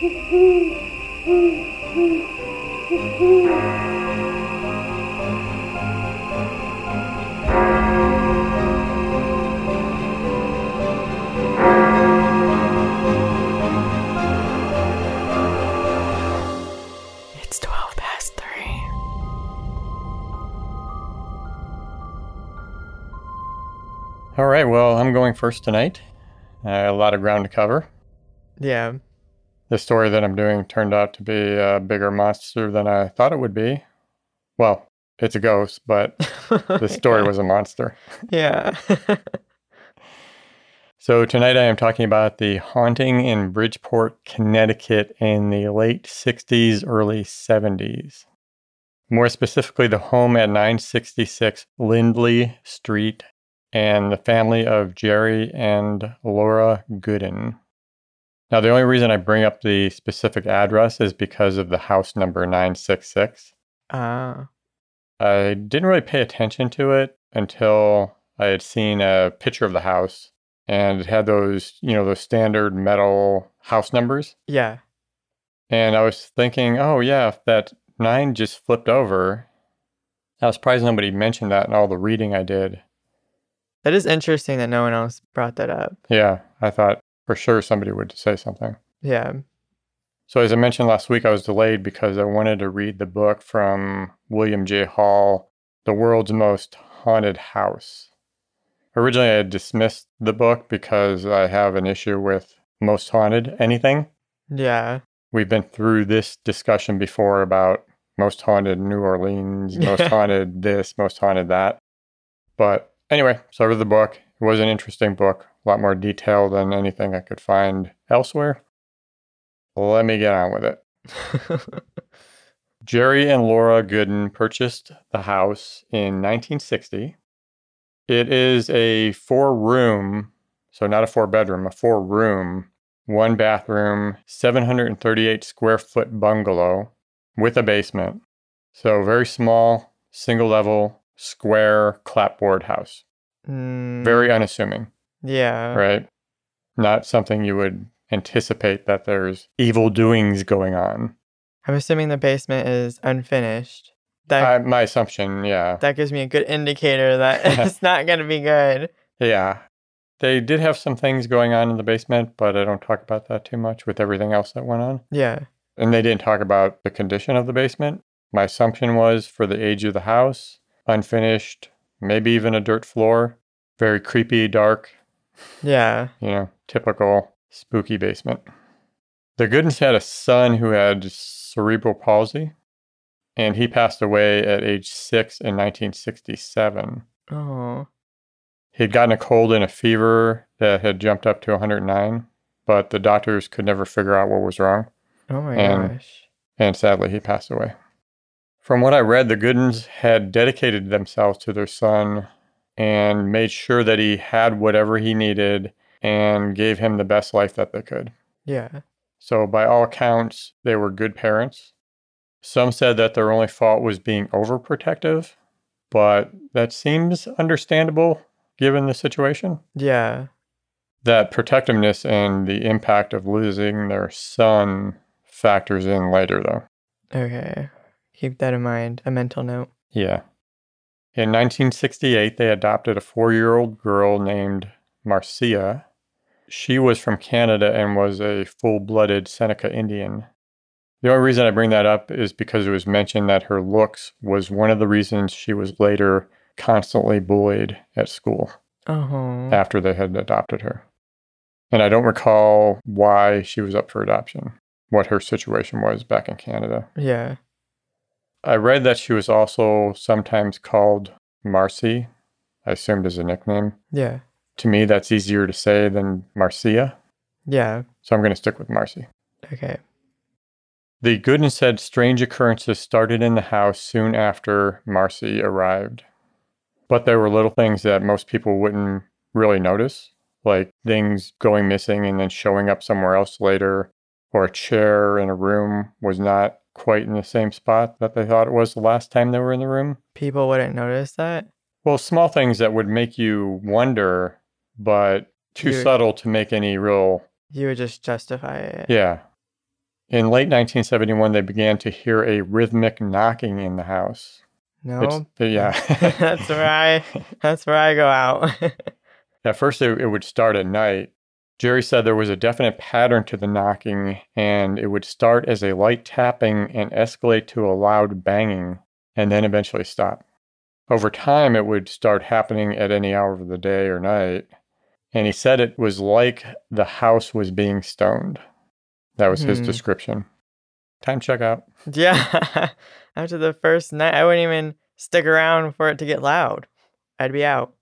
It's 12 past 3. All right, well, I'm going first tonight. Uh, a lot of ground to cover. Yeah. The story that I'm doing turned out to be a bigger monster than I thought it would be. Well, it's a ghost, but the story was a monster. Yeah. So tonight I am talking about the haunting in Bridgeport, Connecticut in the late 60s, early 70s. More specifically, the home at 966 Lindley Street and the family of Jerry and Laura Gooden. Now, the only reason I bring up the specific address is because of the house number 966. Ah. I didn't really pay attention to it until I had seen a picture of the house and it had those, you know, those standard metal house numbers. yeah. And I was thinking, oh, yeah, if that nine just flipped over, I was surprised nobody mentioned that in all the reading I did. That is interesting that no one else brought that up. Yeah, I thought for sure somebody would say something. Yeah. So, as I mentioned last week, I was delayed because I wanted to read the book from William J. Hall, The World's Most Haunted House. Originally, I had dismissed the book because I have an issue with most haunted anything. Yeah. We've been through this discussion before about most haunted New Orleans, most haunted this, most haunted that. But anyway, so I read the book. It was an interesting book, a lot more detailed than anything I could find elsewhere. Let me get on with it. Jerry and Laura Gooden purchased the house in 1960. It is a four room, so not a four bedroom, a four room, one bathroom, 738 square foot bungalow with a basement. So very small, single level, square clapboard house. Mm, Very unassuming, Yeah. right? Not something you would anticipate that there's evil doings going on. I'm assuming the basement is unfinished. That Uh, my assumption, yeah. that gives me a good indicator that it's not gonna be good. Yeah. They did have some things going on in the basement, but I don't talk about that too much with everything else that went on. Yeah. And they didn't talk about the condition of the basement. My assumption was for the age of the house, unfinished, maybe even a dirt floor, very creepy, dark, Yeah. you know, typical spooky basement. The Goodens had a son who had cerebral palsy, and he passed away at age six in 1967. Oh. He had gotten a cold and a fever that had jumped up to 109, but the doctors could never figure out what was wrong, Oh my And- gosh. and sadly, he passed away. From what I read, the Goodens had dedicated themselves to their son and made sure that he had whatever he needed and gave him the best life that they could. Yeah. So, by all accounts, they were good parents. Some said that their only fault was being overprotective, but that seems understandable given the situation. Yeah. That protectiveness and the impact of losing their son factors in later, though. Okay. Keep that in mind. A mental note. Yeah. In 1968, they adopted a four year old girl named Marcia. She was from Canada and was a full blooded Seneca Indian. The only reason I bring that up is because it was mentioned that her looks was one of the reasons she was later constantly bullied at school Oh. after they had adopted her. And I don't recall why she was up for adoption, what her situation was back in Canada. Yeah. I read that she was also sometimes called Marcy, I assumed as a nickname. Yeah. To me, that's easier to say than Marcia, Yeah. so I'm going to stick with Marcy. Okay. The Goodens said strange occurrences started in the house soon after Marcy arrived. But there were little things that most people wouldn't really notice, like things going missing and then showing up somewhere else later, or a chair in a room was not quite in the same spot that they thought it was the last time they were in the room. People wouldn't notice that. Well, small things that would make you wonder, but too Yeah. subtle to make any real. You would just justify it. Yeah. In late 1971, they began to hear a rhythmic knocking in the house. No. It's- uh, yeah. that's where I that's where I go out. At first, it, it would start at night. Jerry said there was a definite pattern to the knocking, and it would start as a light tapping and escalate to a loud banging, and then eventually stop. Over time, it would start happening at any hour of the day or night. And he said it was like the house was being stoned. That was his Hmm. description. Time check out. yeah. After the first night, I wouldn't even stick around for it to get loud. I'd be out.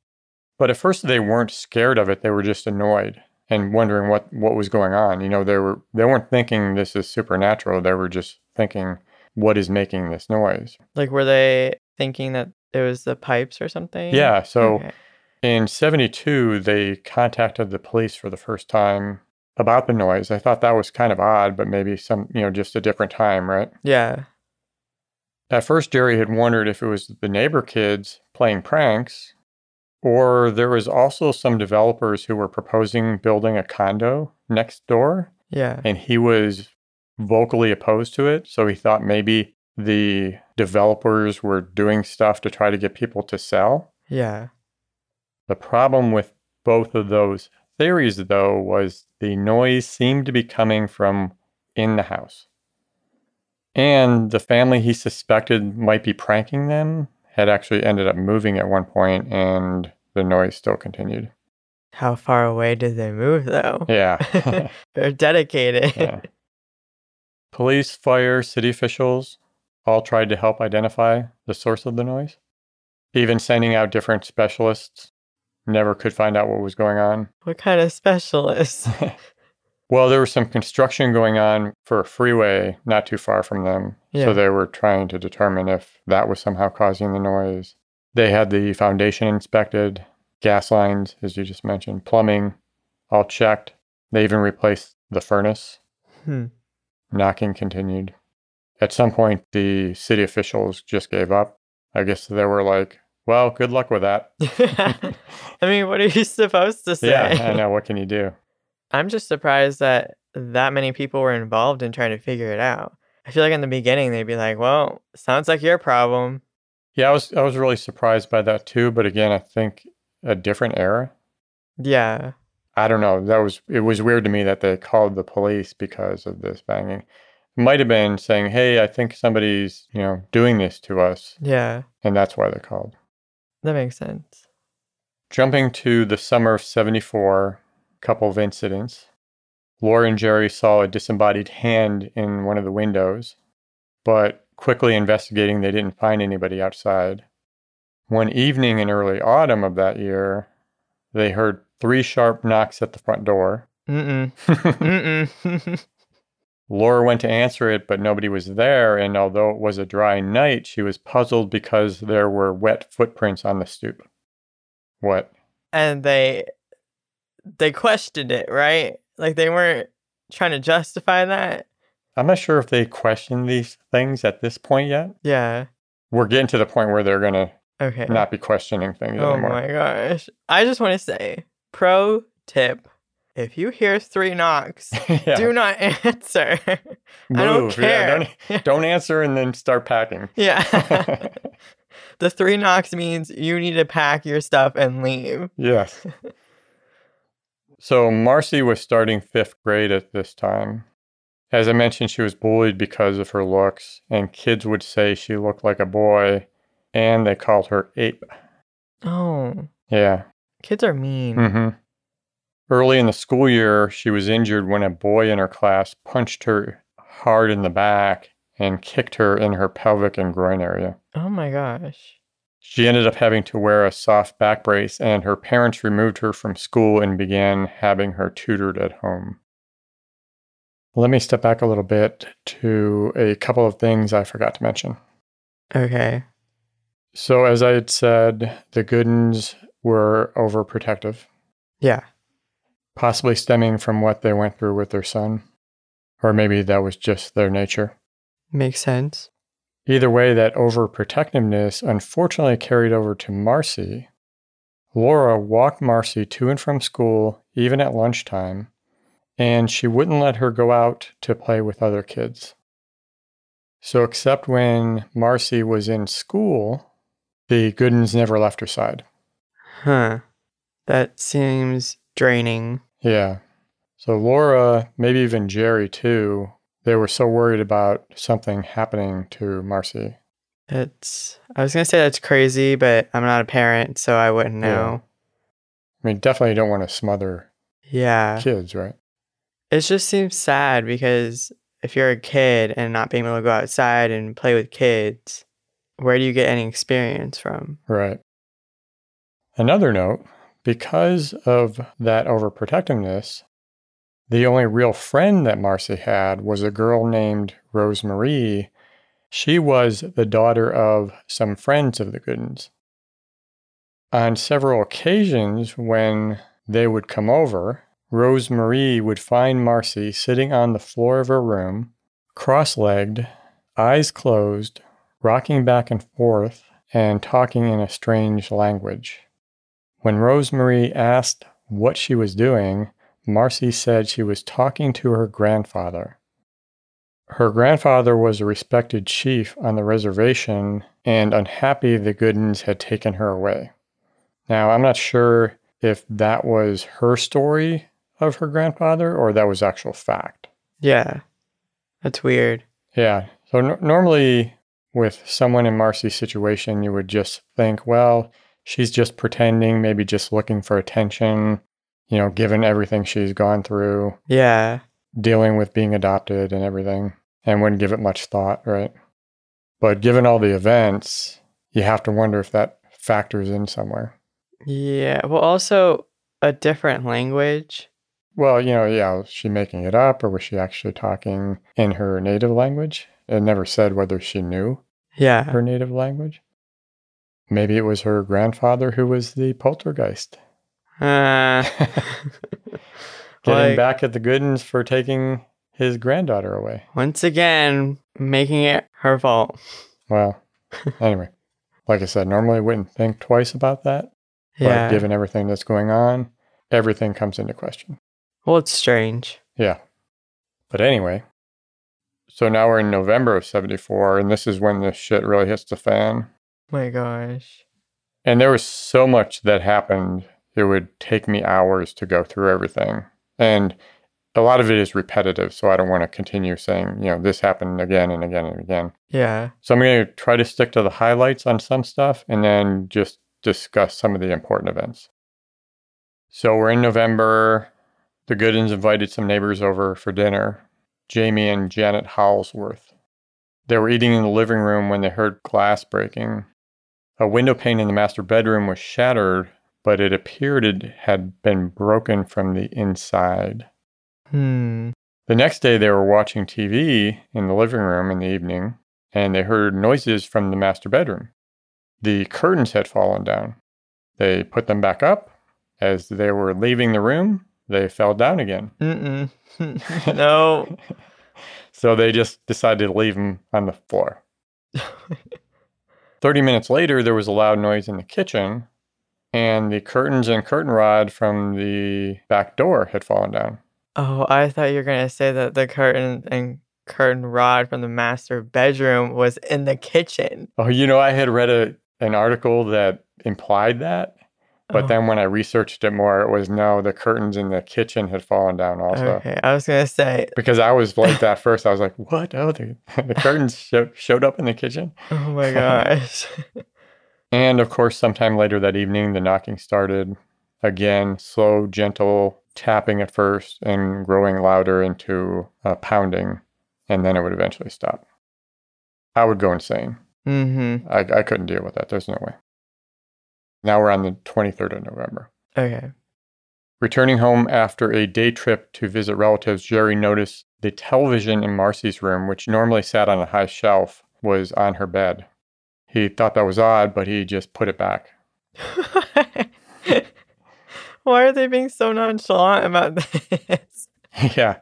But at first they weren't scared of it, they were just annoyed and wondering what what was going on. You know, they were they weren't thinking this is supernatural. They were just thinking what is making this noise. Like were they thinking that it was the pipes or something? Yeah, so Okay. in 72 they contacted the police for the first time about the noise. I thought that was kind of odd, but maybe some, you know, just a different time, right? Yeah. At first Jerry had wondered if it was the neighbor kids playing pranks or there was also some developers who were proposing building a condo next door Yeah. and he was vocally opposed to it. So he thought maybe the developers were doing stuff to try to get people to sell. Yeah. The problem with both of those theories, though, was the noise seemed to be coming from in the house. And the family he suspected might be pranking them had actually ended up moving at one point, and the noise still continued. How far away did they move though? Yeah. They're dedicated. Yeah. Police, fire, city officials all tried to help identify the source of the noise. Even sending out different specialists never could find out what was going on. What kind of specialists? Well, there was some construction going on for a freeway not too far from them. Yeah. So they were trying to determine if that was somehow causing the noise. They had the foundation inspected, gas lines, as you just mentioned, plumbing, all checked. They even replaced the furnace. Hmm. Knocking continued. At some point, the city officials just gave up. I guess they were like, well, good luck with that. I mean, what are you supposed to say? Yeah, I know. What can you do? I'm just surprised that that many people were involved in trying to figure it out. I feel like in the beginning they'd be like, "Well, sounds like your problem." Yeah, I was I was really surprised by that too. But again, I think a different era. Yeah. I don't know. That was it was weird to me that they called the police because of this banging. It might have been saying, "Hey, I think somebody's you know doing this to us," Yeah. and that's why they called. That makes sense. Jumping to the summer of '74, couple of incidents. Laura and Jerry saw a disembodied hand in one of the windows, but quickly investigating, they didn't find anybody outside. One evening in early autumn of that year, they heard three sharp knocks at the front door. Mm-mm. Mm-mm. Laura went to answer it, but nobody was there. And although it was a dry night, she was puzzled because there were wet footprints on the stoop. What? and they they questioned it, right? Like they weren't trying to justify that. I'm not sure if they question these things at this point yet. Yeah. We're getting to the point where they're going to Okay. not be questioning things oh anymore. Oh my gosh. I just want to say, pro tip. If you hear three knocks, yeah. do not answer. Move. I don't Yeah, care. don't, don't answer and then start packing. Yeah. the three knocks means you need to pack your stuff and leave. yes. So Marcy was starting fifth grade at this time. As I mentioned, she was bullied because of her looks, and kids would say she looked like a boy, and they called her ape. Oh, Yeah. kids are mean. Mm-hmm. Early in the school year, she was injured when a boy in her class punched her hard in the back and kicked her in her pelvic and groin area. Oh my gosh. She ended up having to wear a soft back brace, and her parents removed her from school and began having her tutored at home. Let me step back a little bit to a couple of things I forgot to mention. Okay. So, as I had said, the Goodens were overprotective, Yeah. possibly stemming from what they went through with their son, or maybe that was just their nature. Makes sense. Either way, that overprotectiveness unfortunately carried over to Marcy. Laura walked Marcy to and from school, even at lunchtime, and she wouldn't let her go out to play with other kids. So, except when Marcy was in school, the Goodens never left her side. Huh. That seems draining. Yeah. So, Laura, maybe even Jerry too, they were so worried about something happening to Marcy. That's, I was going to say that's crazy, but I'm not a parent, so I wouldn't Yeah. know. I mean, definitely don't want to smother Yeah. kids, right? It just seems sad because if you're a kid and not being able to go outside and play with kids, where do you get any experience from? Right. Another note because of that overprotectiveness, the only real friend that Marcy had was a girl named Rose Marie. She was the daughter of some friends of the Goodens. On several occasions, when they would come over, Rose Marie would find Marcy sitting on the floor of her room, cross legged, eyes closed, rocking back and forth, and talking in a strange language. When Rosemarie asked what she was doing, Marcy said she was talking to her grandfather. Her grandfather was a respected chief on the reservation and unhappy the Goodins had taken her away. Now, I'm not sure if that was her story of her grandfather or that was actual fact. Yeah. That's weird. Yeah. So n- normally with someone in Marcy's situation, you would just think, well, she's just pretending, maybe just looking for attention, you know, given everything she's gone through, Yeah. dealing with being adopted and everything, and wouldn't give it much thought, right? But given all the events, you have to wonder if that factors in somewhere. Yeah. Well, also a different language. Well, you know, yeah, was she making it up or was she actually talking in her native language? It never said whether she knew Yeah. her native language. Maybe it was her grandfather who was the poltergeist. Uh, Getting Like- back at the Goodens for taking his granddaughter away. once again, making it her fault. Well, anyway, like I said, normally I wouldn't think twice about that. Yeah. But given everything that's going on, everything comes into question. Well, it's strange. Yeah. But anyway, so now we're in November of 74, and this is when this shit really hits the fan. My gosh. And there was so much that happened, it would take me hours to go through everything. And a lot of it is repetitive, so I don't want to continue saying, you know, this happened again and again and again. Yeah. So I'm going to try to stick to the highlights on some stuff and then just discuss some of the important events. So we're in November. The Goodens invited some neighbors over for dinner, Jamie and Janet Howlsworth. They were eating in the living room when they heard glass breaking. A window pane in the master bedroom was shattered, but it appeared it had been broken from the inside. Hmm. The next day, they were watching TV in the living room in the evening, and they heard noises from the master bedroom. The curtains had fallen down. They put them back up. As they were leaving the room, they fell down again. Mm-mm. no. So they just decided to leave them on the floor. 30 minutes later, there was a loud noise in the kitchen, and the curtains and curtain rod from the back door had fallen down. Oh, I thought you were gonna say that the curtain and curtain rod from the master bedroom was in the kitchen. Oh, you know, I had read a, an article that implied that. But Oh, then when I researched it more, it was no, the curtains in the kitchen had fallen down also. okay. I was gonna say, Because I was like that first. I was like, what? Oh, the, the curtains sho- showed up in the kitchen. oh my gosh. And of course, sometime later that evening, the knocking started. Again, slow, gentle tapping at first and growing louder into uh, pounding. And then it would eventually stop. I would go insane. mm-hmm. I, I couldn't deal with that. There's no way. Now we're on the 23rd of November. Okay. Returning home after a day trip to visit relatives, Jerry noticed the television in Marcy's room, which normally sat on a high shelf, was on her bed. He thought that was odd, but he just put it back. Why are they being so nonchalant about this? yeah,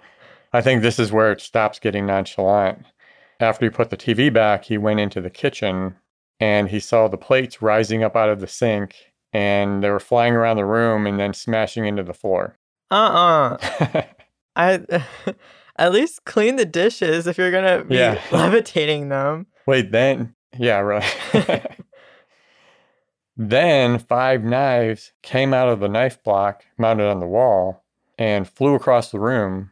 I think this is where it stops getting nonchalant. After he put the TV back, he went into the kitchen and he saw the plates rising up out of the sink and they were flying around the room and then smashing into the floor. Uh-uh. I at least clean the dishes if you're gonna be Yeah. levitating them. Wait, then, yeah, right. then five knives came out of the knife block mounted on the wall and flew across the room.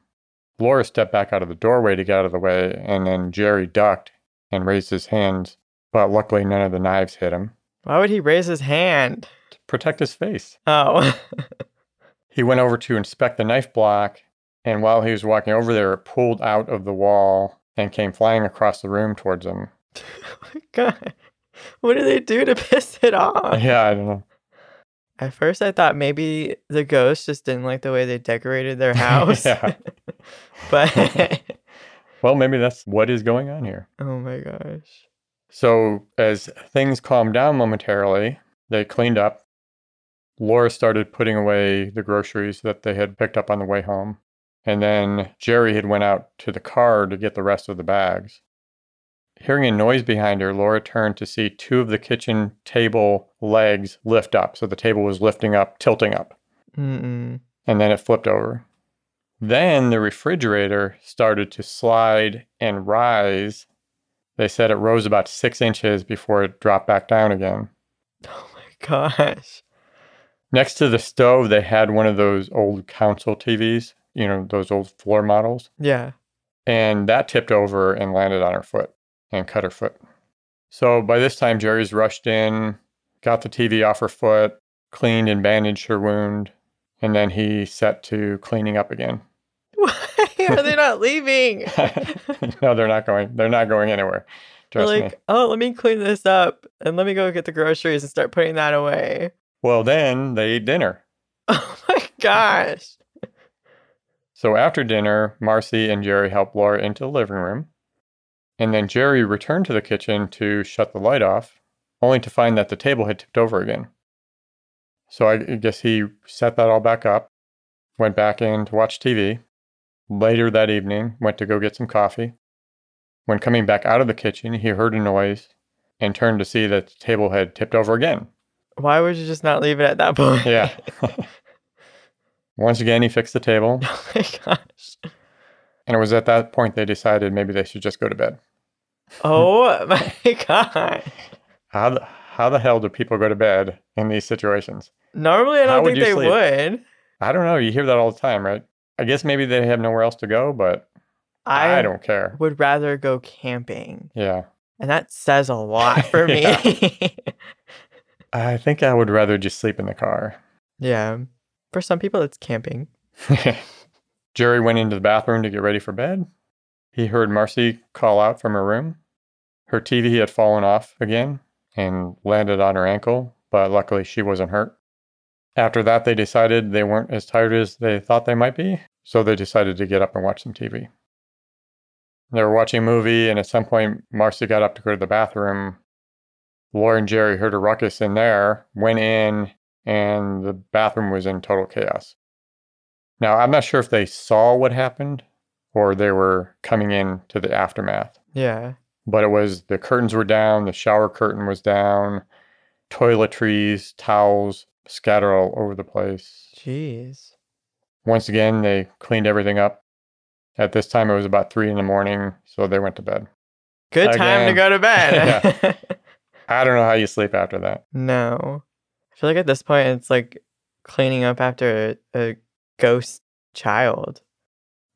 Laura stepped back out of the doorway to get out of the way, and then Jerry ducked and raised his hands, but luckily none of the knives hit him Why would he raise his hand? to protect his face. Oh. He went over to inspect the knife block, and while he was walking over there, it pulled out of the wall and came flying across the room towards him. oh my god. What do they do to piss it off? Yeah, I don't know. At first I thought maybe the ghost just didn't like the way they decorated their house. Yeah. but Well, maybe that's what is going on here. oh my gosh. So, as things calmed down momentarily, they cleaned up. Laura started putting away the groceries that they had picked up on the way home. And then Jerry had went out to the car to get the rest of the bags. Hearing a noise behind her, Laura turned to see two of the kitchen table legs lift up. So the table was lifting up, tilting up, Mm-mm. and then it flipped over. Then the refrigerator started to slide and rise. They said it rose about six inches before it dropped back down again. Oh my gosh. Next to the stove, they had one of those old console TVs, you know, those old floor models, Yeah. and that tipped over and landed on her foot and cut her foot. So by this time, Jerry's rushed in, got the TV off her foot, cleaned and bandaged her wound, and then he set to cleaning up again. Are they not leaving? no, they're not going. They're not going anywhere. Trust like, me. oh, let me clean this up and let me go get the groceries and start putting that away. Well, then they eat dinner. Oh my gosh. So after dinner, Marcy and Jerry helped Laura into the living room. And then Jerry returned to the kitchen to shut the light off, only to find that the table had tipped over again. So I guess he set that all back up, went back in to watch TV. Later that evening, went to go get some coffee. When coming back out of the kitchen, he heard a noise and turned to see that the table had tipped over again. Why would you just not leave it at that point? Yeah. Once again, he fixed the table, oh my gosh. and it was at that point they decided maybe they should just go to bed. Oh my god. How the, how the hell do people go to bed in these situations? Normally I don't would think you they sleep? would. I don't know. You hear that all the time, right? I guess maybe they have nowhere else to go, but I, I, don't care. would rather go camping. Yeah. And that says a lot for me. I think I would rather just sleep in the car. yeah. For some people it's camping. Jerry went into the bathroom to get ready for bed. He heard Marcy call out from her room. Her TV had fallen off again and landed on her ankle, but luckily she wasn't hurt. After that, they decided they weren't as tired as they thought they might be, so they decided to get up and watch some TV. They were watching a movie, and at some point, Marcy got up to go to the bathroom. Laura and Jerry heard a ruckus in there, went in, and the bathroom was in total chaos. Now, I'm not sure if they saw what happened or they were coming in to the aftermath, Yeah. but it was the curtains were down, the shower curtain was down, toiletries, towels scattered all over the place. Jeez. Once again, they cleaned everything up. At this time, it was about three in the morning, so they went to bed. Good time to go to bed. I don't know how you sleep after that. no. I feel like at this point it's like cleaning up after a, a ghost child,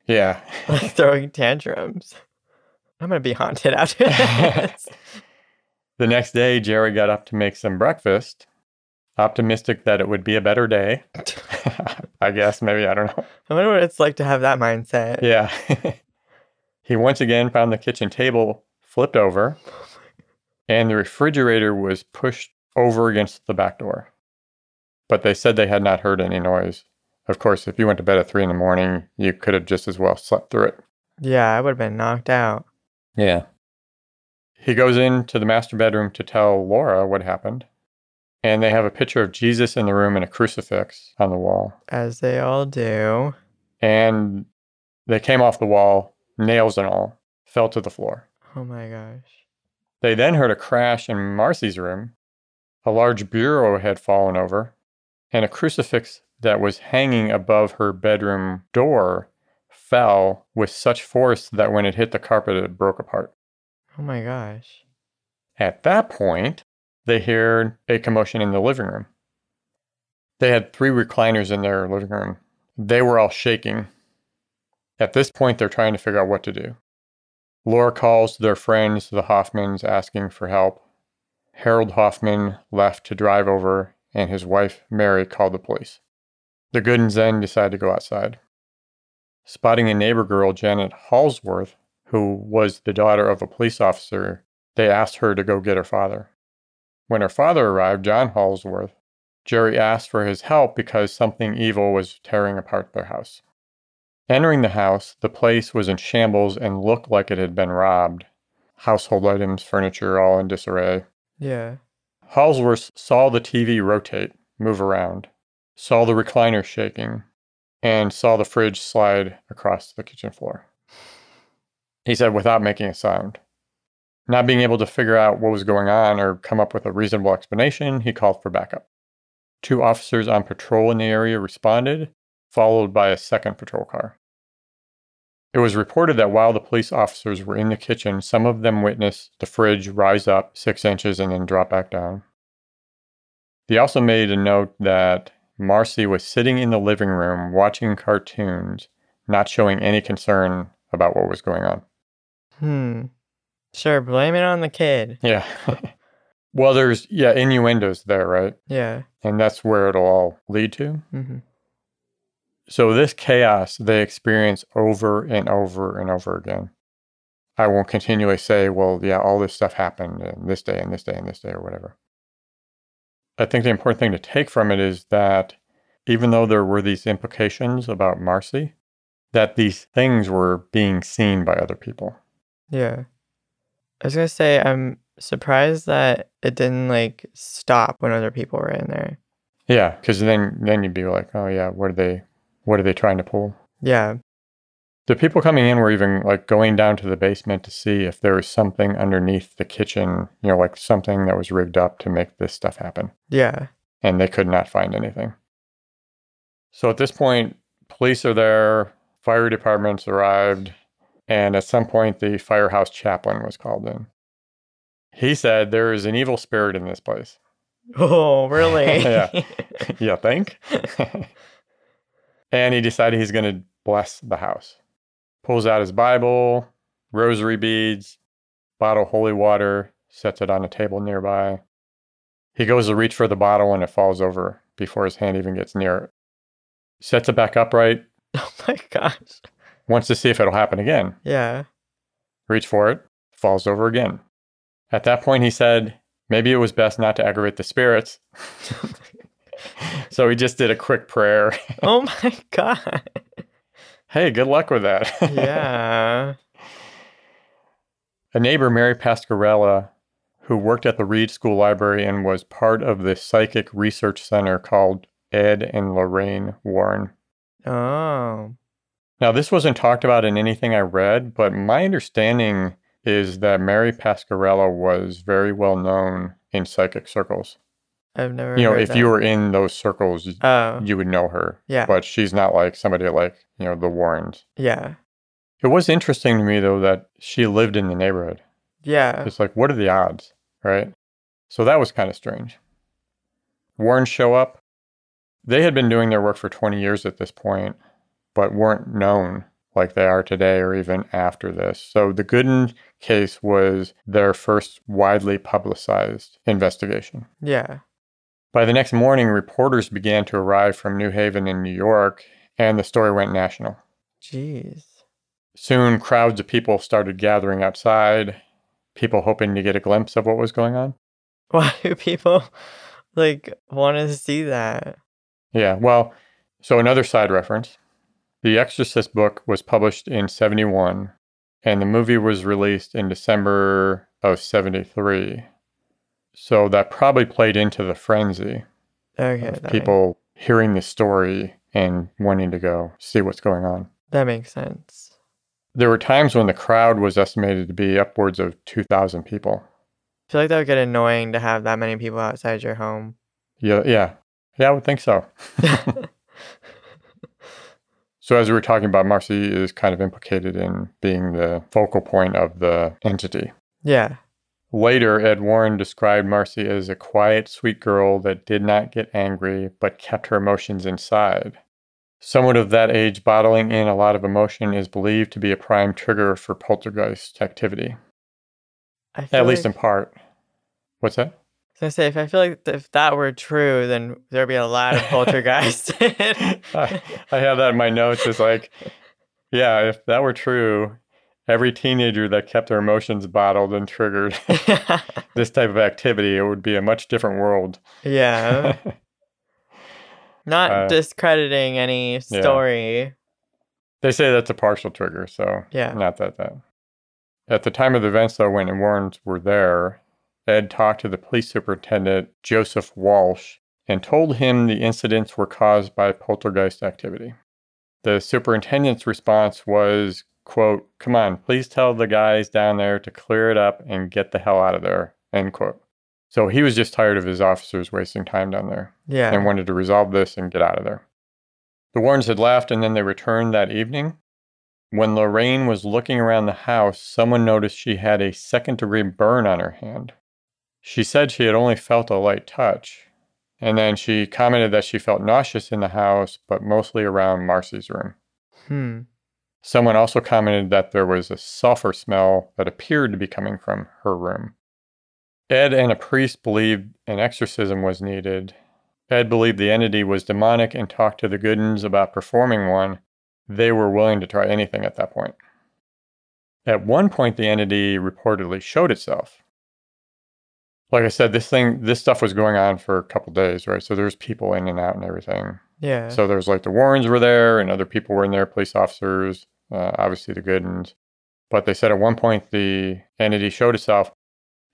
Yeah. like throwing tantrums. I'm gonna be haunted after this. The next day, Jerry got up to make some breakfast, optimistic that it would be a better day. I guess, maybe, I don't know. I wonder what it's like to have that mindset. Yeah. he once again found the kitchen table flipped over, and the refrigerator was pushed over against the back door. But they said they had not heard any noise. Of course, if you went to bed at three in the morning, you could have just as well slept through it. Yeah, I would have been knocked out. Yeah. He goes into the master bedroom to tell Laura what happened. And they have a picture of Jesus in the room and a crucifix on the wall. As they all do. And they came off the wall, nails and all, fell to the floor. Oh my gosh. They then heard a crash in Marcy's room. A large bureau had fallen over, and a crucifix that was hanging above her bedroom door fell with such force that when it hit the carpet, it broke apart. Oh my gosh. At that point, they hear a commotion in the living room. They had three recliners in their living room. They were all shaking. At this point, they're trying to figure out what to do. Laura calls their friends, the Hoffmans, asking for help. Harold Hoffman left to drive over, and his wife, Mary, called the police. The Goodins then decide to go outside. Spotting a neighbor girl, Janet Halsworth, who was the daughter of a police officer, they asked her to go get her father. When her father arrived, John Halsworth, Jerry asked for his help because something evil was tearing apart their house. Entering the house, the place was in shambles and looked like it had been robbed. Household items, furniture, all in disarray. Yeah. Halsworth saw the TV rotate, move around, saw the recliner shaking, and saw the fridge slide across the kitchen floor. He said without making a sound. Not being able to figure out what was going on or come up with a reasonable explanation, he called for backup. Two officers on patrol in the area responded, followed by a second patrol car. It was reported that while the police officers were in the kitchen, some of them witnessed the fridge rise up six inches and then drop back down. They also made a note that Marcy was sitting in the living room watching cartoons, not showing any concern about what was going on. Hmm. Sure, blame it on the kid. Yeah. well, there's, yeah, innuendos there, right? Yeah. And that's where it'll all lead to. hmm So, this chaos they experience over and over and over again. I won't continually say, well, yeah, all this stuff happened and this day and this day and this day or whatever. I think the important thing to take from it is that even though there were these implications about Marcy, that these things were being seen by other people. Yeah. I was gonna say I'm surprised that it didn't like stop when other people were in there. Yeah, because then then you'd be like, oh yeah, what are they what are they trying to pull? Yeah. The people coming in were even like going down to the basement to see if there was something underneath the kitchen, you know, like something that was rigged up to make this stuff happen. Yeah. And they could not find anything. So at this point, police are there, fire departments arrived, and at some point, the firehouse chaplain was called in. He said, There is an evil spirit in this place. Oh, really? Yeah. you think? and he decided he's going to bless the house. Pulls out his Bible, rosary beads, bottle of holy water, sets it on a table nearby. He goes to reach for the bottle and it falls over before his hand even gets near it. Sets it back upright, oh my gosh. Wants to see if it'll happen again. Yeah. Reach for it, falls over again. At that point, he said, maybe it was best not to aggravate the spirits. so he just did a quick prayer. Oh my god. hey, good luck with that. Yeah. A neighbor, Mary Pascarella, who worked at the Reed School Library and was part of the psychic research center called Ed and Lorraine Warren. Oh. Now, this wasn't talked about in anything I read, but my understanding is that Mary Pascarella was very well known in psychic circles. I've never You know, if that. you were in those circles, Oh. you would know her. Yeah. But she's not like somebody like, you know, the Warrens. Yeah. It was interesting to me, though, that she lived in the neighborhood. Yeah. It's like, what are the odds, right? So that was kind of strange. Warrens show up. They had been doing their work for 20 years at this point, but weren't known like they are today or even after this. So the Gooden case was their first widely publicized investigation. Yeah. By the next morning, reporters began to arrive from New Haven in New York, and the story went national. Jeez. Soon, crowds of people started gathering outside, people hoping to get a glimpse of what was going on. Why do people like want to see that? Yeah, well, so another side reference The Exorcist book was published in 71, and the movie was released in December of 73. So that probably played into the frenzy Okay. of people hearing the story and wanting to go see what's going on. That makes sense. There were times when the crowd was estimated to be upwards of 2,000 people. I feel like that would get annoying to have that many people outside your home. Yeah, yeah, yeah, I would think so. So, as we were talking about, Marcy is kind of implicated in being the focal point of the entity. Yeah. Later, Ed Warren described Marcy as a quiet, sweet girl that did not get angry but kept her emotions inside. Someone of that age bottling in a lot of emotion is believed to be a prime trigger for poltergeist activity, at least in part. What's that? I say if I feel like if that were true, then there'd be a lot of poltergeists. I, I have that in my notes. It's like, yeah, if that were true, every teenager that kept their emotions bottled and triggered this type of activity, it would be a much different world. yeah. Not Uh, discrediting any story. They say that's a partial trigger, so Yeah. not that that. At the time of the events, though, when the Warrens were there, Ed talked to the police superintendent, Joseph Walsh, and told him the incidents were caused by poltergeist activity. The superintendent's response was, quote, come on, please tell the guys down there to clear it up and get the hell out of there, end quote. So he was just tired of his officers wasting time down there Yeah. and wanted to resolve this and get out of there. The Warrens had left and then they returned that evening. When Lorraine was looking around the house, someone noticed she had a second degree burn on her hand. She said she had only felt a light touch, and then she commented that she felt nauseous in the house, but mostly around Marcy's room. hmm. Someone also commented that there was a sulfur smell that appeared to be coming from her room. Ed and a priest believed an exorcism was needed. Ed believed the entity was demonic and talked to the Goodens about performing one. They were willing to try anything at that point. At one point, the entity reportedly showed itself. Like I said, this thing, this stuff was going on for a couple days, right? So there's people in and out and everything. Yeah. So there's like the Warrens were there and other people were in there, police officers, uh, obviously the Goodens. But they said at one point the entity showed itself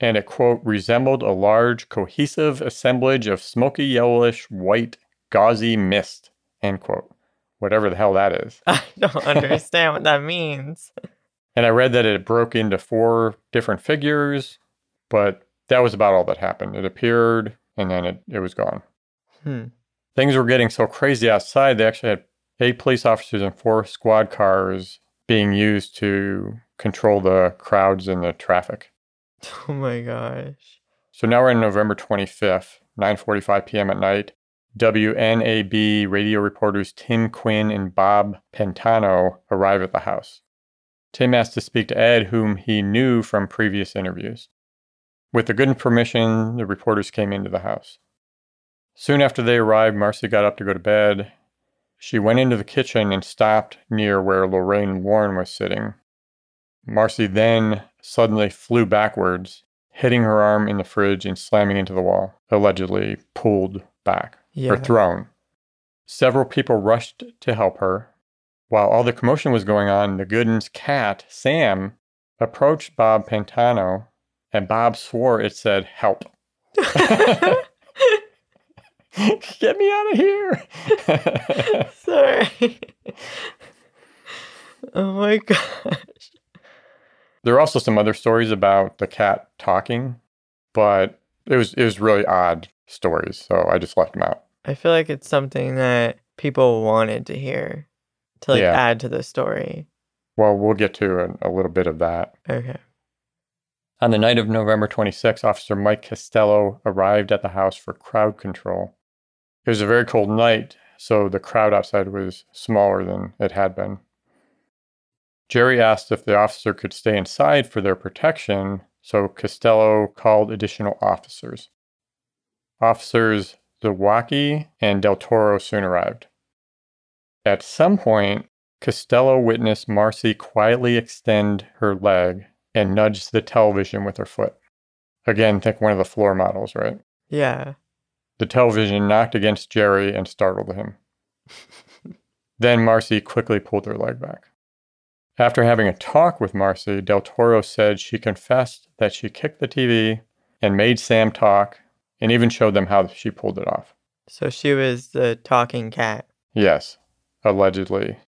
and it, quote, resembled a large cohesive assemblage of smoky yellowish white gauzy mist, end quote. Whatever the hell that is. I don't understand what that means. And I read that it broke into four different figures, but that was about all that happened. It appeared and then it, it was gone. Hmm. things were getting so crazy outside, they actually had eight police officers and four squad cars being used to control the crowds and the traffic. Oh my gosh. So now we're in November 25th, 9:45 p.m. at night. WNAB radio reporters Tim Quinn and Bob Pantano arrive at the house. Tim asked to speak to Ed, whom he knew from previous interviews. With the good permission, the reporters came into the house. Soon after they arrived, Marcy got up to go to bed. She went into the kitchen and stopped near where Lorraine Warren was sitting. Marcy then suddenly flew backwards, hitting her arm in the fridge and slamming into the wall, allegedly pulled back Yeah. or thrown. Several people rushed to help her. While all the commotion was going on, the Gooden's cat, Sam, approached Bob Pantano, and Bob swore it said, Help. Get me out of here. Sorry. oh my gosh. there are also some other stories about the cat talking, but it was it was really odd stories, so I just left them out. I feel like it's something that people wanted to hear to like Yeah. add to the story. Well, we'll get to a, a little bit of that. Okay. On the night of November 26, Officer Mike Costello arrived at the house for crowd control. It was a very cold night, so the crowd outside was smaller than it had been. Jerry asked if the officer could stay inside for their protection, so Costello called additional officers. Officers Zawacki and Del Toro soon arrived. At some point, Costello witnessed Marcy quietly extend her leg and nudged the television with her foot. Again, think one of the floor models, right? Yeah. The television knocked against Jerry and startled him. then Marcy quickly pulled her leg back. After having a talk with Marcy, Del Toro said she confessed that she kicked the TV and made Sam talk and even showed them how she pulled it off. So she was the talking cat. Yes, allegedly.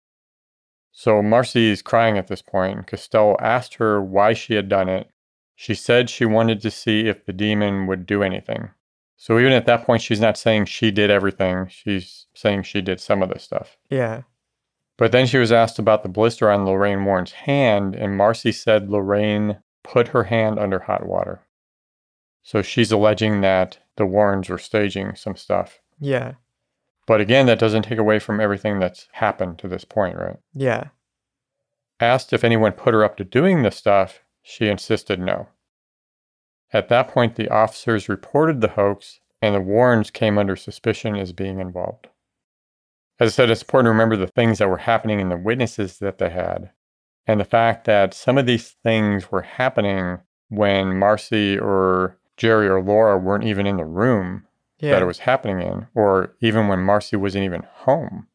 So Marcy is crying at this point. and Costello asked her why she had done it. She said she wanted to see if the demon would do anything. So even at that point, she's not saying she did everything. She's saying she did some of the stuff. Yeah. But then she was asked about the blister on Lorraine Warren's hand, and Marcy said Lorraine put her hand under hot water. So she's alleging that the Warrens were staging some stuff. Yeah. But again, that doesn't take away from everything that's happened to this point, right? Yeah. Asked if anyone put her up to doing this stuff, she insisted no. At that point, the officers reported the hoax, and the Warrens came under suspicion as being involved. As I said, it's important to remember the things that were happening and the witnesses that they had, and the fact that some of these things were happening when Marcy or Jerry or Laura weren't even in the room Yeah. that it was happening in, or even when Marcy wasn't even home.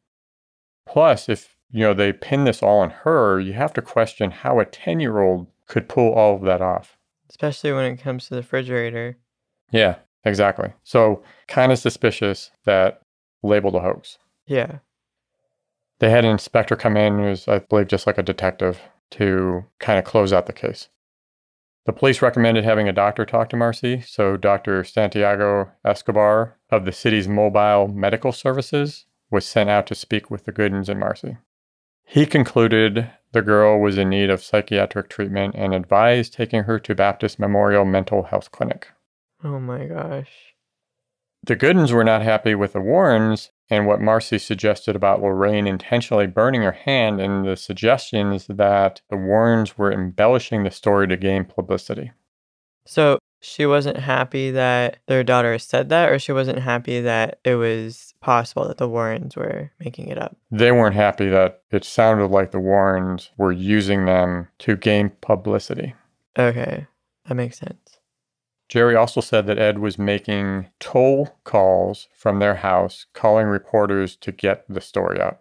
Plus, if you know they pin this all on her, you have to question how a 10 year old could pull all of that off. Especially when it comes to the refrigerator. Yeah, exactly. So, kind of suspicious that labeled a hoax. Yeah. They had an inspector come in who was, I believe, just like a detective to kind of close out the case. The police recommended having a doctor talk to Marcy, so Dr. Santiago Escobar of the city's mobile medical services was sent out to speak with the Goodens and Marcy. He concluded the girl was in need of psychiatric treatment and advised taking her to Baptist Memorial Mental Health Clinic. Oh my gosh. The Goodens were not happy with the Warrens and what Marcy suggested about Lorraine intentionally burning her hand and the suggestions that the Warrens were embellishing the story to gain publicity. So she wasn't happy that their daughter said that, or she wasn't happy that it was possible that the Warrens were making it up. They weren't happy that it sounded like the Warrens were using them to gain publicity. Okay. That makes sense. Jerry also said that Ed was making toll calls from their house, calling reporters to get the story out.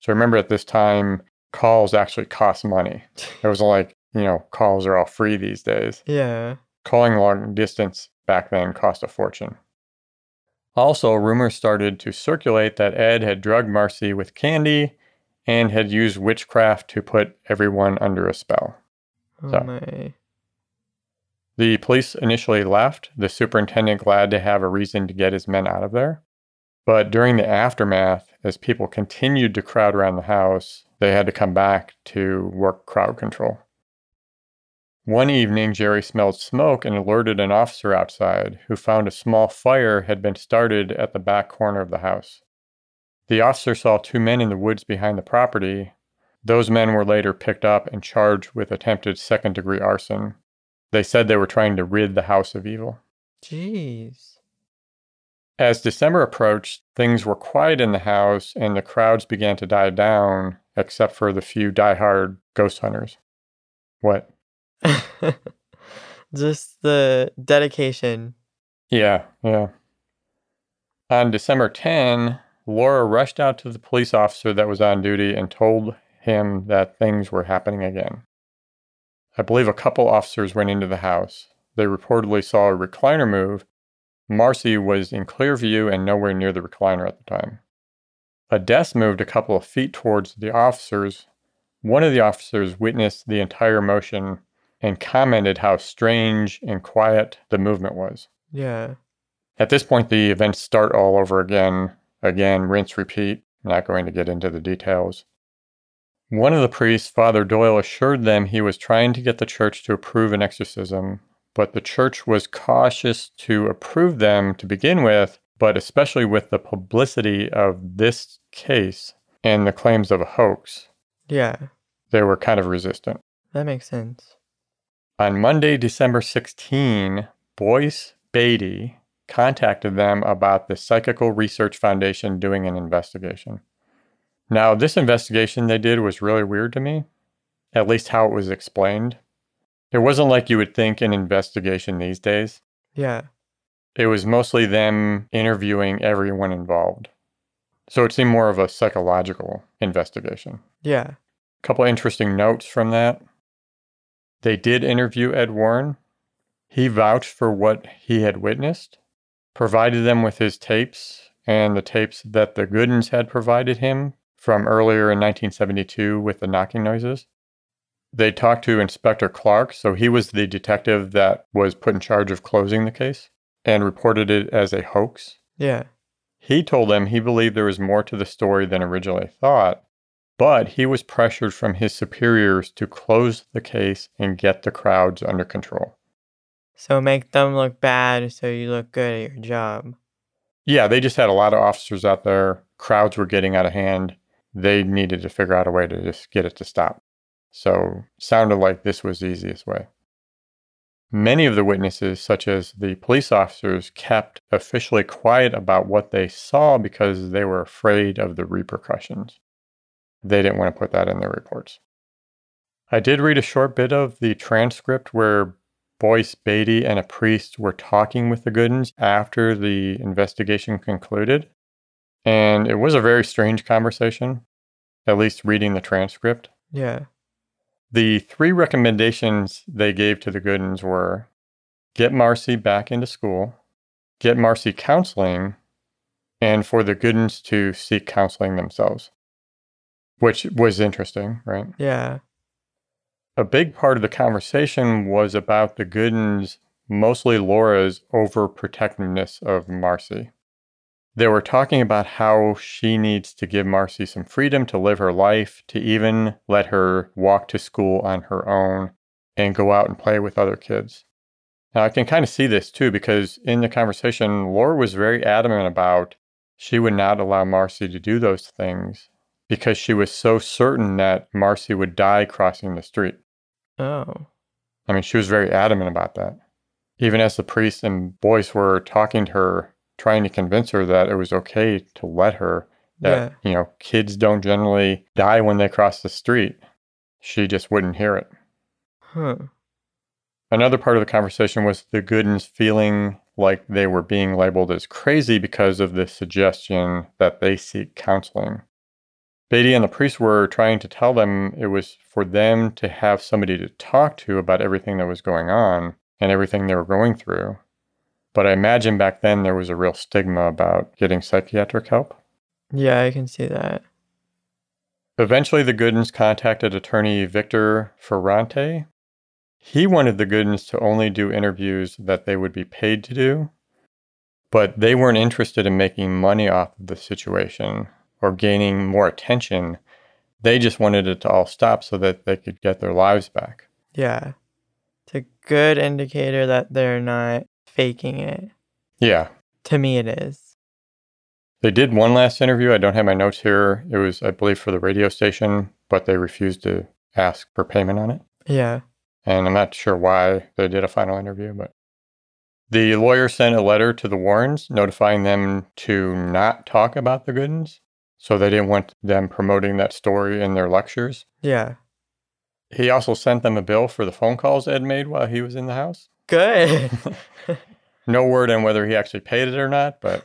So remember at this time, calls actually cost money. It was like, you know, calls are all free these days. Yeah. Calling long distance back then cost a fortune. Also, rumors started to circulate that Ed had drugged Marcy with candy and had used witchcraft to put everyone under a spell. Oh So- my. The police initially left, the superintendent glad to have a reason to get his men out of there. But during the aftermath, as people continued to crowd around the house, they had to come back to work crowd control. One evening, Jerry smelled smoke and alerted an officer outside who found a small fire had been started at the back corner of the house. The officer saw two men in the woods behind the property. Those men were later picked up and charged with attempted second degree arson. They said they were trying to rid the house of evil. Jeez. As December approached, things were quiet in the house and the crowds began to die down, except for the few die-hard ghost hunters. What? Just the dedication. Yeah, yeah. On December 10, Laura rushed out to the police officer that was on duty and told him that things were happening again. I believe a couple officers went into the house. They reportedly saw a recliner move. Marcy was in clear view and nowhere near the recliner at the time. A desk moved a couple of feet towards the officers. One of the officers witnessed the entire motion and commented how strange and quiet the movement was. Yeah. At this point, the events start all over again. Again, rinse, repeat. I'm not going to get into the details. One of the priests, Father Doyle, assured them he was trying to get the church to approve an exorcism, but the church was cautious to approve them to begin with, but especially with the publicity of this case and the claims of a hoax, Yeah. they were kind of resistant. That makes sense. On Monday, December 16, Boyce Beatty contacted them about the Psychical Research Foundation doing an investigation. Now, this investigation they did was really weird to me, at least how it was explained. It wasn't like you would think an investigation these days. Yeah. It was mostly them interviewing everyone involved. So it seemed more of a psychological investigation. Yeah. A couple interesting notes from that. They did interview Ed Warren. He vouched for what he had witnessed, provided them with his tapes and the tapes that the Goodens had provided him from earlier in 1972 with the knocking noises. They talked to Inspector Clark, so he was the detective that was put in charge of closing the case and reported it as a hoax. Yeah. He told them he believed there was more to the story than originally thought. but he was pressured from his superiors to close the case and get the crowds under control. So make them look bad so you look good at your job. Yeah, they just had a lot of officers out there. Crowds were getting out of hand. They needed to figure out a way to just get it to stop. So, sounded like this was the easiest way. Many of the witnesses, such as the police officers, kept officially quiet about what they saw because they were afraid of the repercussions. They didn't want to put that in their reports. I did read a short bit of the transcript where Boyce Beatty and a priest were talking with the Goodens after the investigation concluded. And it was a very strange conversation, at least reading the transcript. Yeah. The three recommendations they gave to the Goodens were get Marcy back into school, get Marcy counseling, and for the Goodens to seek counseling themselves, which was interesting, right? Yeah. A big part of the conversation was about the Goodens, mostly Laura's overprotectiveness of Marcy. They were talking about how she needs to give Marcy some freedom to live her life, to even let her walk to school on her own and go out and play with other kids. Now, I can kind of see this too, because in the conversation, Laura was very adamant about she would not allow Marcy to do those things because she was so certain that Marcy would die crossing the street. Oh. I mean, she was very adamant about that. Even as the priest and Boyce were talking to her trying to convince her that it was okay to let her that Yeah. you know kids don't generally die when they cross the street she just wouldn't hear it Huh. another part of the conversation was the goodens feeling like they were being labeled as crazy because of the suggestion that they seek counseling beatty and the priest were trying to tell them it was for them to have somebody to talk to about everything that was going on and everything they were going through but I imagine back then there was a real stigma about getting psychiatric help. Yeah, I can see that. Eventually, the Goodens contacted attorney Victor Ferrante. He wanted the Goodens to only do interviews that they would be paid to do, but they weren't interested in making money off of the situation or gaining more attention. They just wanted it to all stop so that they could get their lives back. Yeah. It's a good indicator that they're not faking it. Yeah, To me, it is. They did one last interview. I don't have my notes here. It was, I believe, for the radio station, but they refused to ask for payment on it. Yeah. And I'm not sure why they did a final interview, but the lawyer sent a letter to the Warrens notifying them to not talk about the Goodens. So they didn't want them promoting that story in their lectures. Yeah. He also sent them a bill for the phone calls Ed made while he was in the house. Good. No word on whether he actually paid it or not, but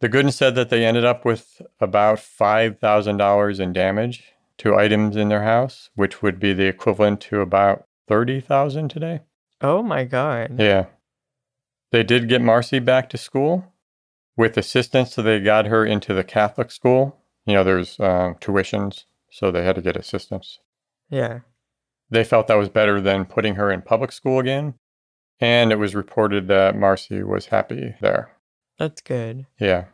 the Goodins said that they ended up with about $5,000 in damage to items in their house, which would be the equivalent to about 30,000 today. oh my god. Yeah. They did get Marcy back to school with assistance, so they got her into the Catholic school. You know, there's um, tuitions, so they had to get assistance. Yeah. They felt that was better than putting her in public school again. And it was reported that Marcy was happy there. That's good. Yeah.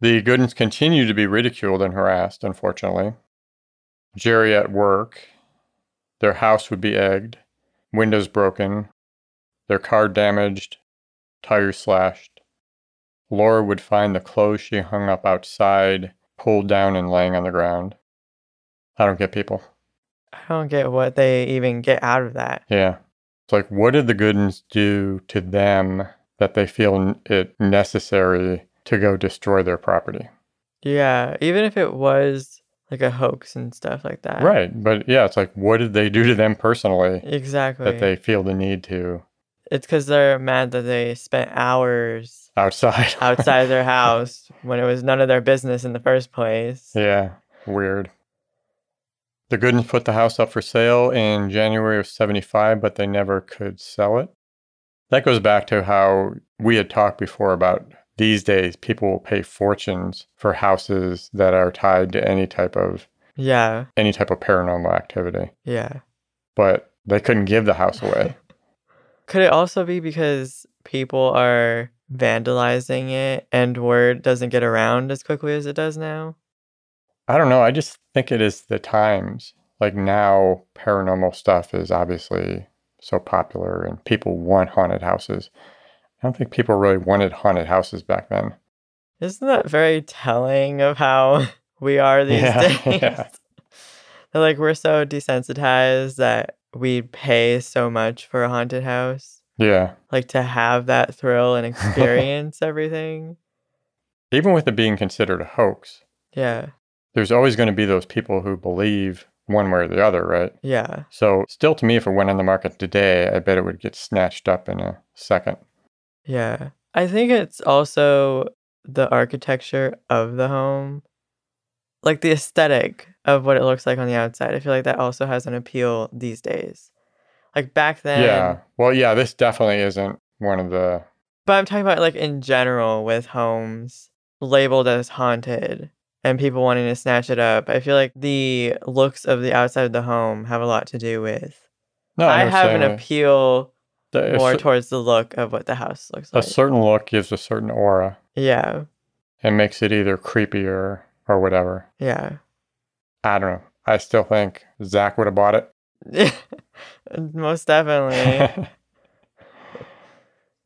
The Goodens continued to be ridiculed and harassed, unfortunately. Jerry at work, their house would be egged, windows broken, their car damaged, tires slashed. Laura would find the clothes she hung up outside pulled down and laying on the ground. I don't get people. I don't get what they even get out of that. Yeah. It's like, what did the Goodins do to them that they feel it necessary to go destroy their property? Yeah. Even if it was like a hoax and stuff like that. Right. But yeah, it's like, what did they do to them personally Exactly. that they feel the need to It's because they're mad that they spent hours outside? outside their house when it was none of their business in the first place. yeah. Weird. The Goodens put the house up for sale in January of 75, but they never could sell it. That goes back to how we had talked before about these days people will pay fortunes for houses that are tied to any type of Yeah. any type of paranormal activity, Yeah. but they couldn't give the house away. Could it also be because people are vandalizing it and word doesn't get around as quickly as it does now? I don't know. I just think it is the times. Like now, paranormal stuff is obviously so popular and people want haunted houses. I don't think people really wanted haunted houses back then. Isn't that very telling of how we are these Yeah, days? yeah. Like we're so desensitized that we pay so much for a haunted house. Yeah. Like to have that thrill and experience everything. Even with it being considered a hoax, Yeah. There's always going to be those people who believe one way or the other, right? Yeah. So, still to me, if it went on the market today, I bet it would get snatched up in a second. Yeah. I think it's also the architecture of the home. Like the aesthetic of what it looks like on the outside. I feel like that also has an appeal these days. Like back then. yeah. Well, yeah, this definitely isn't one of the. But I'm talking about like in general with homes labeled as haunted and people wanting to snatch it up. I feel like the looks of the outside of the home have a lot to do with. No, I what have an appeal The- more towards the look of what the house looks a like. A certain look gives a certain aura yeah. and makes it either creepy or, or whatever. Yeah. I don't know. I still think Zach would have bought it. Most definitely.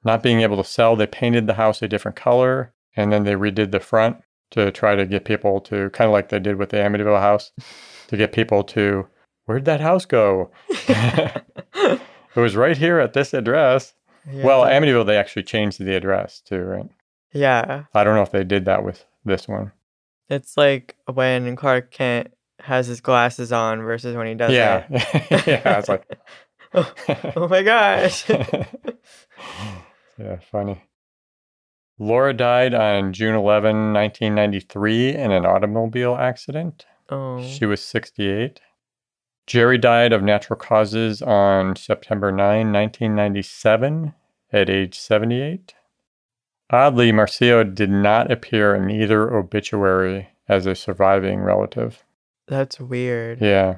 Not being able to sell, they painted the house a different color and then they redid the front to try to get people to kind of like they did with the Amityville house to get people to where'd that house go? it was right here at this address. Yeah, well, Amityville they actually changed the address too, right? yeah. I don't know if they did that with this one. It's like when Clark Kent has his glasses on versus when he doesn't. yeah, yeah. It's like, oh, oh my gosh. yeah, funny. Laura died on June 11, 1993, in an automobile accident. oh. She was 68. Jerry died of natural causes on September 9, 1997, at age 78. Oddly, Marcia did not appear in either obituary as a surviving relative. That's weird. Yeah.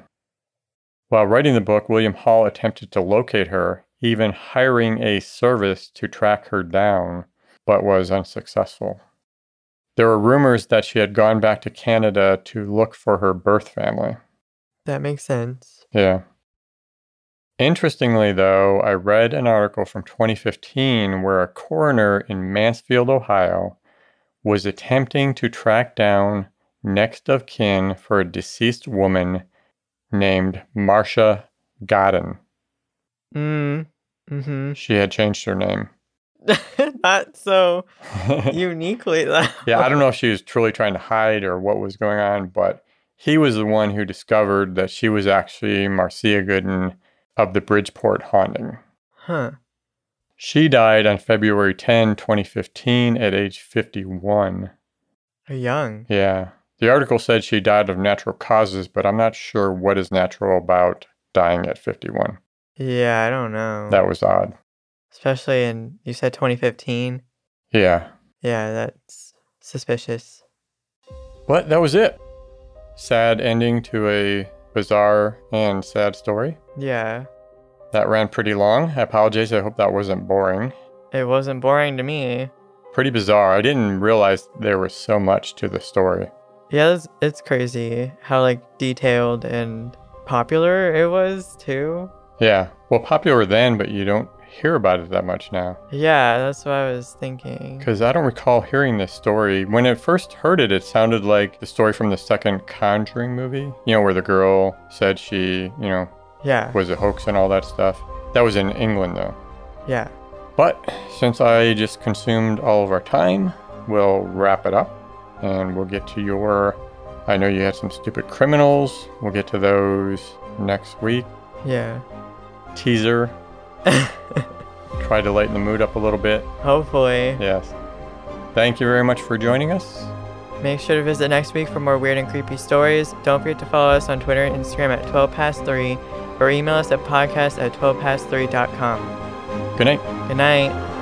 While writing the book, William Hall attempted to locate her, even hiring a service to track her down, but was unsuccessful. There were rumors that she had gone back to Canada to look for her birth family. That makes sense. Yeah. Interestingly, though, I read an article from 2015 where a coroner in Mansfield, Ohio, was attempting to track down next of kin for a deceased woman named Marcia Godden. Mm. Mm-hmm. She had changed her name. Not so uniquely though. yeah, I don't know if she was truly trying to hide or what was going on, but he was the one who discovered that she was actually Marcia Gooden of the Bridgeport haunting. Huh. She died on February 10, 2015, at age 51. Young. Yeah. The article said she died of natural causes, but I'm not sure what is natural about dying at 51. Yeah, I don't know. That was odd. Especially in you said 2015. Yeah. Yeah, that's suspicious. But that was it. Sad ending to a bizarre and sad story. Yeah. That ran pretty long. I apologize. I hope that wasn't boring. It wasn't boring to me. Pretty bizarre. I didn't realize there was so much to the story. Yeah, it's, it's crazy how like detailed and popular it was too. Yeah. Well, popular then, but you don't hear about it that much now. Yeah, that's what I was thinking. Because I don't recall hearing this story. When I first heard it, it sounded like the story from the second Conjuring movie, you know, where the girl said she, you know, Yeah. was a hoax and all that stuff. That was in England, though. Yeah. But since I just consumed all of our time, we'll wrap it up and we'll get to your. I know you had some stupid criminals. We'll get to those next week. Yeah. Teaser. Try to lighten the mood up a little bit. Hopefully. Yes. Thank you very much for joining us. Make sure to visit next week for more weird and creepy stories. Don't forget to follow us on Twitter and Instagram at 12 past 3 or email us at podcast at 12past3.com. Good night. Good night.